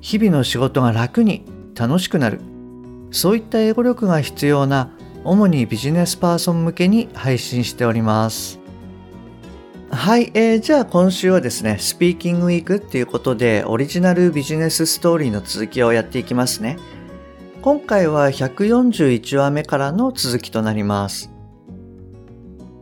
日々の仕事が楽に楽しくなる。そういった英語力が必要な主にビジネスパーソン向けに配信しております。はい、えー、じゃあ今週はですねスピーキングウィークっていうことでオリジナルビジネスストーリーの続きをやっていきますね。今回は141話目からの続きとなります。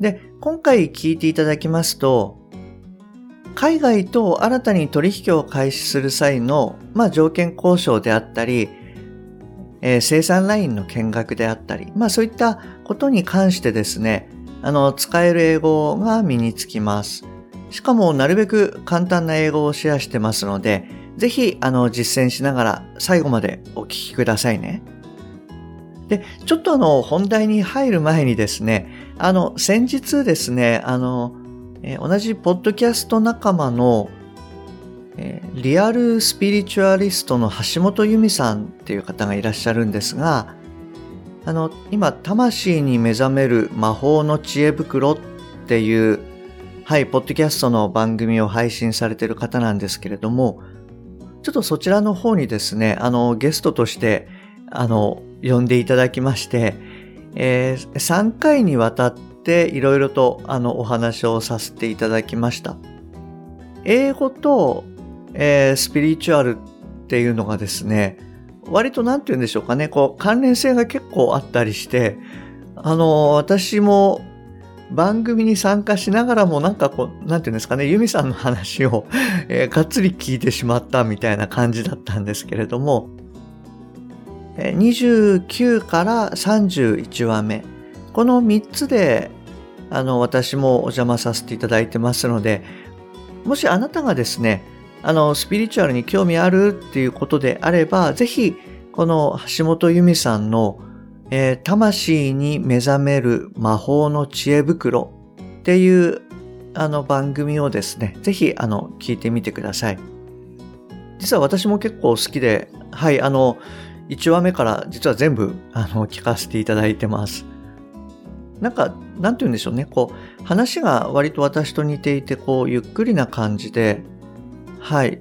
で今回聞いていただきますと海外と新たに取引を開始する際の、まあ、条件交渉であったり、えー、生産ラインの見学であったり、まあそういったことに関してですね、あの、使える英語が身につきます。しかも、なるべく簡単な英語をシェアしてますので、ぜひ、あの、実践しながら最後までお聞きくださいね。で、ちょっとあの、本題に入る前にですね、あの、先日ですね、あの、えー、同じポッドキャスト仲間の、えー、リアルスピリチュアリストの橋本由美さんっていう方がいらっしゃるんですが、あの、今、魂に目覚める魔法の知恵袋っていう、はい、ポッドキャストの番組を配信されている方なんですけれども、ちょっとそちらの方にですね、あの、ゲストとして、あの、呼んでいただきまして、えー、3回にわたってていろいろとあのお話をさせていただきました。英語と、えー、スピリチュアルっていうのがですね、割と何て言うんでしょうかね、こう関連性が結構あったりして、あの、私も番組に参加しながらもなんかこう、なんていうんですかね、ユミさんの話を、えー、がっつり聞いてしまったみたいな感じだったんですけれども、29から31話目、この3つであの、私もお邪魔させていただいてますので、もしあなたがですね、あの、スピリチュアルに興味あるっていうことであれば、ぜひ、この橋本由美さんの、えー、魂に目覚める魔法の知恵袋っていうあの番組をですね、ぜひあの聞いてみてください。実は私も結構好きで、はい、あの、1話目から実は全部あの聞かせていただいてます。なんか、なんて言うんでしょうね。こう、話が割と私と似ていて、こう、ゆっくりな感じで、はい。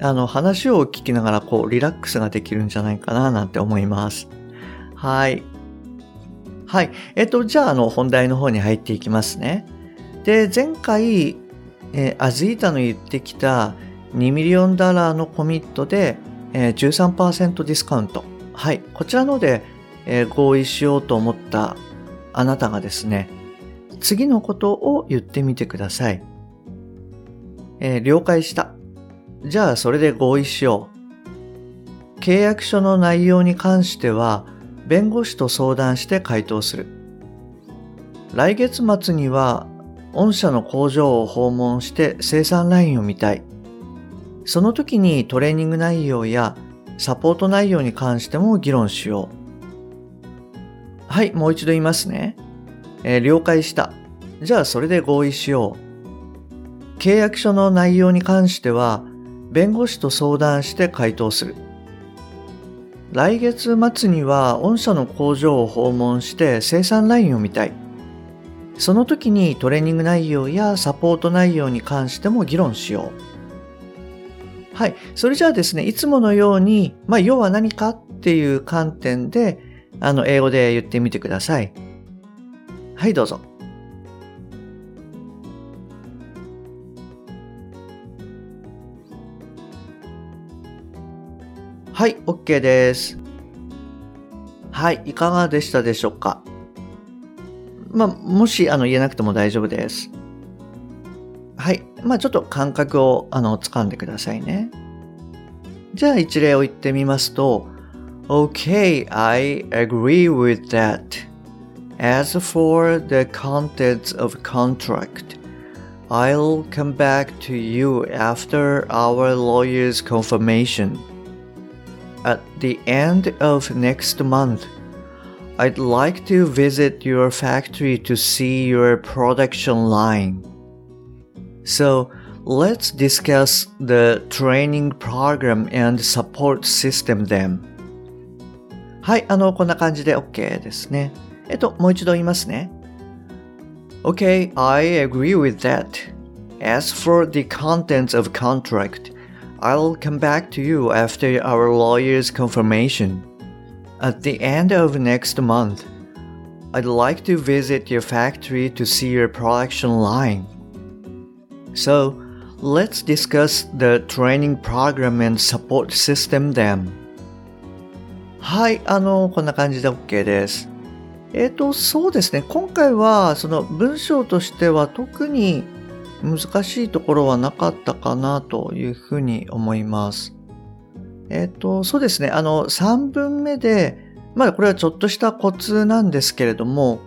あの、話を聞きながら、こう、リラックスができるんじゃないかな、なんて思います。はい。はい。えっと、じゃあ、あの、本題の方に入っていきますね。で、前回、えー、アズイータの言ってきた2 million dollar のコミットで、えー、13%ディスカウント。はい。こちらので、えー、合意しようと思ったあなたがですね、次のことを言ってみてください。えー、了解した。じゃあそれで合意しよう。契約書の内容に関しては、弁護士と相談して回答する。来月末には、御社の工場を訪問して生産ラインを見たい。その時にトレーニング内容やサポート内容に関しても議論しよう。はい、もう一度言いますね。えー、了解した。じゃあそれで合意しよう。契約書の内容に関しては、弁護士と相談して回答する。来月末には御社の工場を訪問して生産ラインを見たい。その時にトレーニング内容やサポート内容に関しても議論しよう。はい。それじゃあですね、いつものように、まあ、要は何かっていう観点で、あの、英語で言ってみてください。はい、どうぞ。はい、OK です。はい、いかがでしたでしょうか？まあ、もし、あの、言えなくても大丈夫です。はい。まあ、ちょっと感覚を、あの、掴んでくださいね。じゃあ、一例を言ってみますと、Okay, I agree with that. As for the contents of contract, I'll come back to you after our lawyer's confirmation. At the end of next month, I'd like to visit your factory to see your production line. So, let's discuss the training program and support system then. はい、あの、こんな感じで OK ですね。えっと、もう一度言いますね。Okay, I agree with that. As for the contents of contract, I'll come back to you after our lawyer's confirmation. At the end of next month, I'd like to visit your factory to see your production line. So, let's discuss the training program and support system then. はい、あの、こんな感じで OK です。えっ、ー、と、そうですね。今回は、その文章としては特に難しいところはなかったかなというふうに思います。えっ、ー、と、そうですね。あの、3文目で、まあ、これはちょっとしたコツなんですけれども、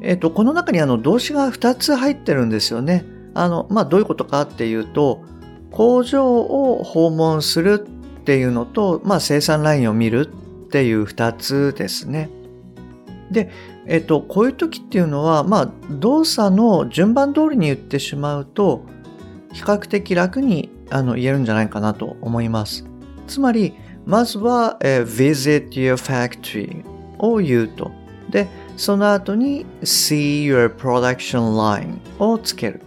えっ、ー、と、この中にあの動詞が2つ入ってるんですよね。あの、まあ、どういうことかっていうと、工場を訪問するっていうのと、まあ、生産ラインを見るっていう2つですね。で、えっと、こういう時っていうのは、まあ、動作の順番通りに言ってしまうと、比較的楽にあの言えるんじゃないかなと思います。つまり、まずは、えー、visit your factory を言うと。で、その後に see your production line をつける。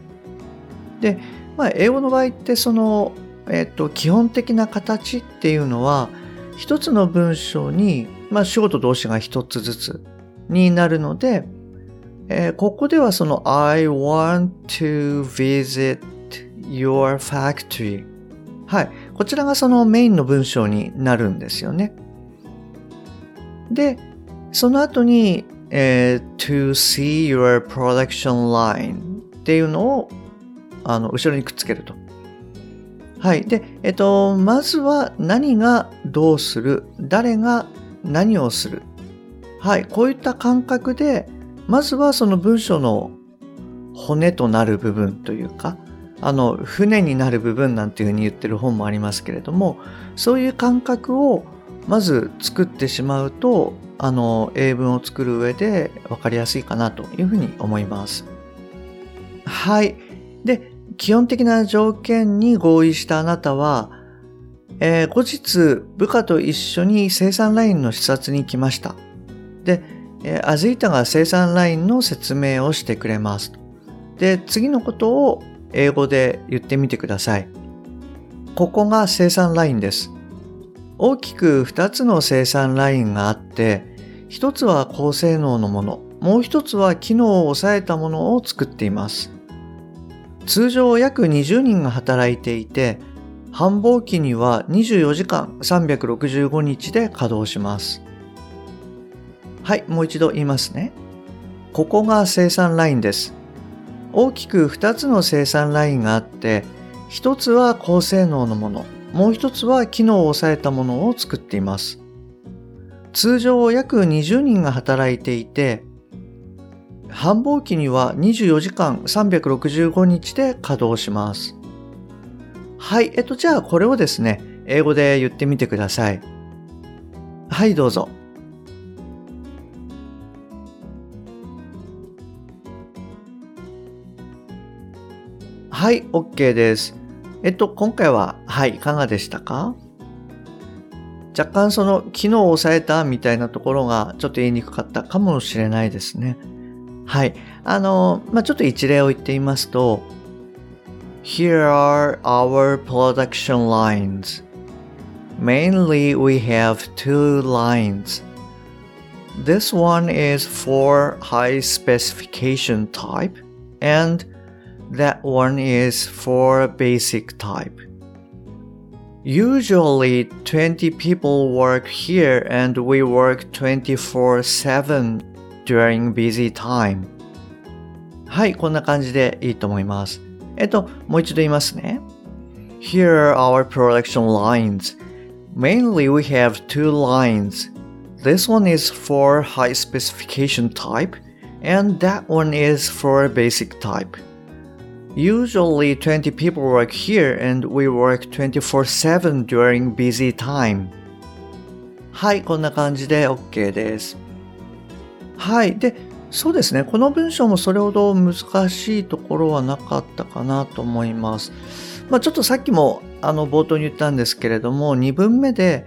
で、まあ、英語の場合ってその、えっ、と、基本的な形っていうのは、一つの文章に、まあ、主語と動詞が一つずつになるので、えー、ここではその I want to visit your factory はい。こちらがそのメインの文章になるんですよね。で、その後に、えー、to see your production line っていうのをあの後ろにくっつけると。はい。で、えっと、まずは何がどうする、誰が何をする？はい。こういった感覚で、まずはその文章の骨となる部分というか、あの、船になる部分なんていうふうに言ってる本もありますけれども、そういう感覚をまず作ってしまうと、あの、英文を作る上で分かりやすいかなというふうに思います。はい。基本的な条件に合意したあなたは、えー、後日部下と一緒に生産ラインの視察に来ました。で、えー、アズイタが生産ラインの説明をしてくれます。で、次のことを英語で言ってみてください。ここが生産ラインです。大きく2つの生産ラインがあって、1つは高性能のもの、もう1つは機能を抑えたものを作っています。通常約20人が働いていて、繁忙期には24時間365日で稼働します。はい、もう一度言いますね。ここが生産ラインです。大きく2つの生産ラインがあって、1つは高性能のもの、もう1つは機能を抑えたものを作っています。通常約20人が働いていて、繁忙期には24時間365日で稼働します。はい、えっと、じゃあこれをですね、英語で言ってみてください。はい、どうぞ。はい、OK です。えっと、今回は、はい、いかがでしたか？若干その機能を抑えたみたいなところがちょっと言いにくかったかもしれないですね。はい。あの、まあ、ちょっと一例を言ってみますと、Here are our production lines. Mainly we have two lines. This one is for high specification type and that one is for basic type. Usually 20 people work here and we work 24 7 during busy time はい、こんな感じでいいと思います。えっと、もう一度言いますね。Here are our production lines. Mainly we have two lines. This one is for high specification type and that one is for basic type. Usually 20 people work here and we work 24-7 during busy time. はい、こんな感じで OK です。 はい。で、そうですね。この文章もそれほど難しいところはなかったかなと思います。まあ、ちょっとさっきもあの冒頭に言ったんですけれども、2文目で、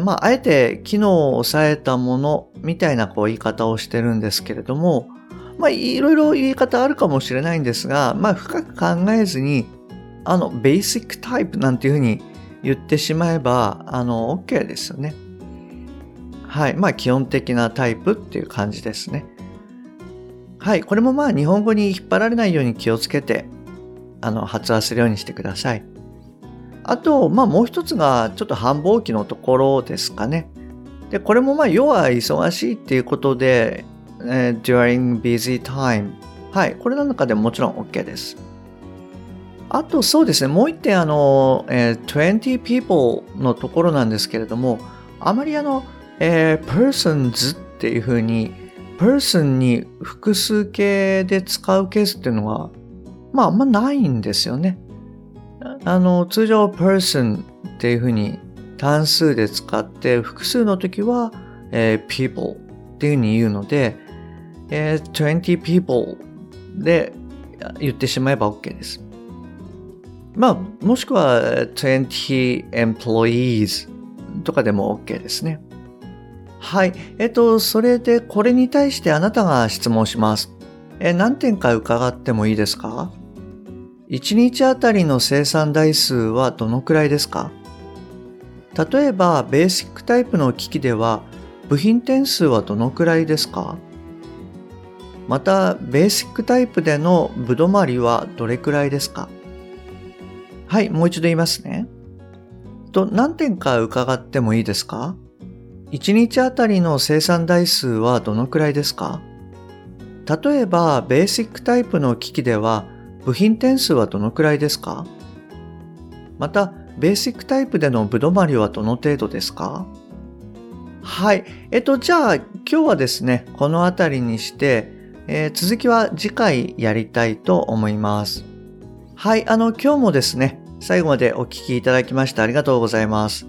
まあ、あえて機能を抑えたものみたいなこう言い方をしてるんですけれども、まあ、いろいろ言い方あるかもしれないんですが、まあ、深く考えずに、あの、ベーシックタイプなんていうふうに言ってしまえば、あの、OK ですよね。はい。まあ、基本的なタイプっていう感じですね。はい。これもまあ、日本語に引っ張られないように気をつけて、あの、発話するようにしてください。あと、まあ、もう一つが、ちょっと繁忙期のところですかね。で、これもまあ、要は忙しいっていうことで、えー、during busy time。はい。これの中でももちろん OK です。あとそうですね、もう一点あの、えー、20 people のところなんですけれども、あまりあの、えー、persons っていうふうに、person に複数形で使うケースっていうのは、まああんまないんですよね。あの、通常 person っていうふうに単数で使って、複数の時は、えー、people っていうふうに言うので、えー、20 people で言ってしまえば OK です。まあ、もしくは20 employees とかでも OK ですね。はい。えっと、それでこれに対してあなたが質問します。え、何点か伺ってもいいですか ?1 日あたりの生産台数はどのくらいですか？例えば、ベーシックタイプの機器では部品点数はどのくらいですか？また、ベーシックタイプでのぶどまりはどれくらいですか？はい、もう一度言いますね。と、何点か伺ってもいいですか？?1 日あたりの生産台数はどのくらいですか？例えば、ベーシックタイプの機器では部品点数はどのくらいですか？また、ベーシックタイプでのぶどまりはどの程度ですか？はい。えっと、じゃあ、今日はですね、このあたりにして、えー、続きは次回やりたいと思います。はい、あの、今日もですね、最後までお聞きいただきましてありがとうございます。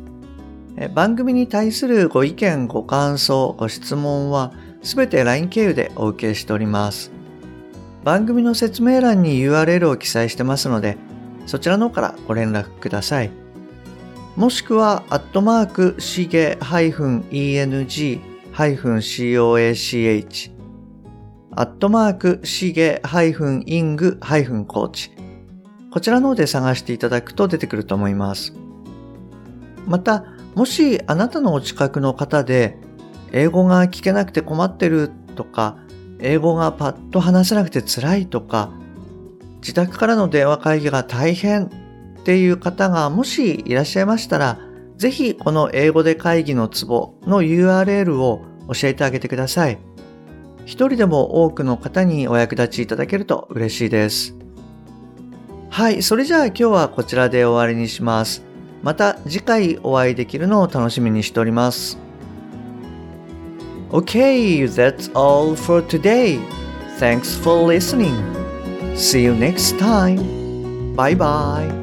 番組に対するご意見、ご感想、ご質問は、すべて LINE 経由でお受けしております。番組の説明欄に URL を記載してますので、そちらの方からご連絡ください。もしくは、アットマーク、しげ -eng-coach アットマーク、しげイングコーチ。こちらの方で探していただくと出てくると思います。また、もしあなたのお近くの方で、英語が聞けなくて困ってるとか、英語がパッと話せなくて辛いとか、自宅からの電話会議が大変っていう方がもしいらっしゃいましたら、ぜひこの英語で会議のツボの URL を教えてあげてください。一人でも多くの方にお役立ちいただけると嬉しいです。はい、それじゃあ今日はこちらで終わりにします。また次回お会いできるのを楽しみにしております。Okay, that's all for today. Thanks for listening. See you next time. Bye bye.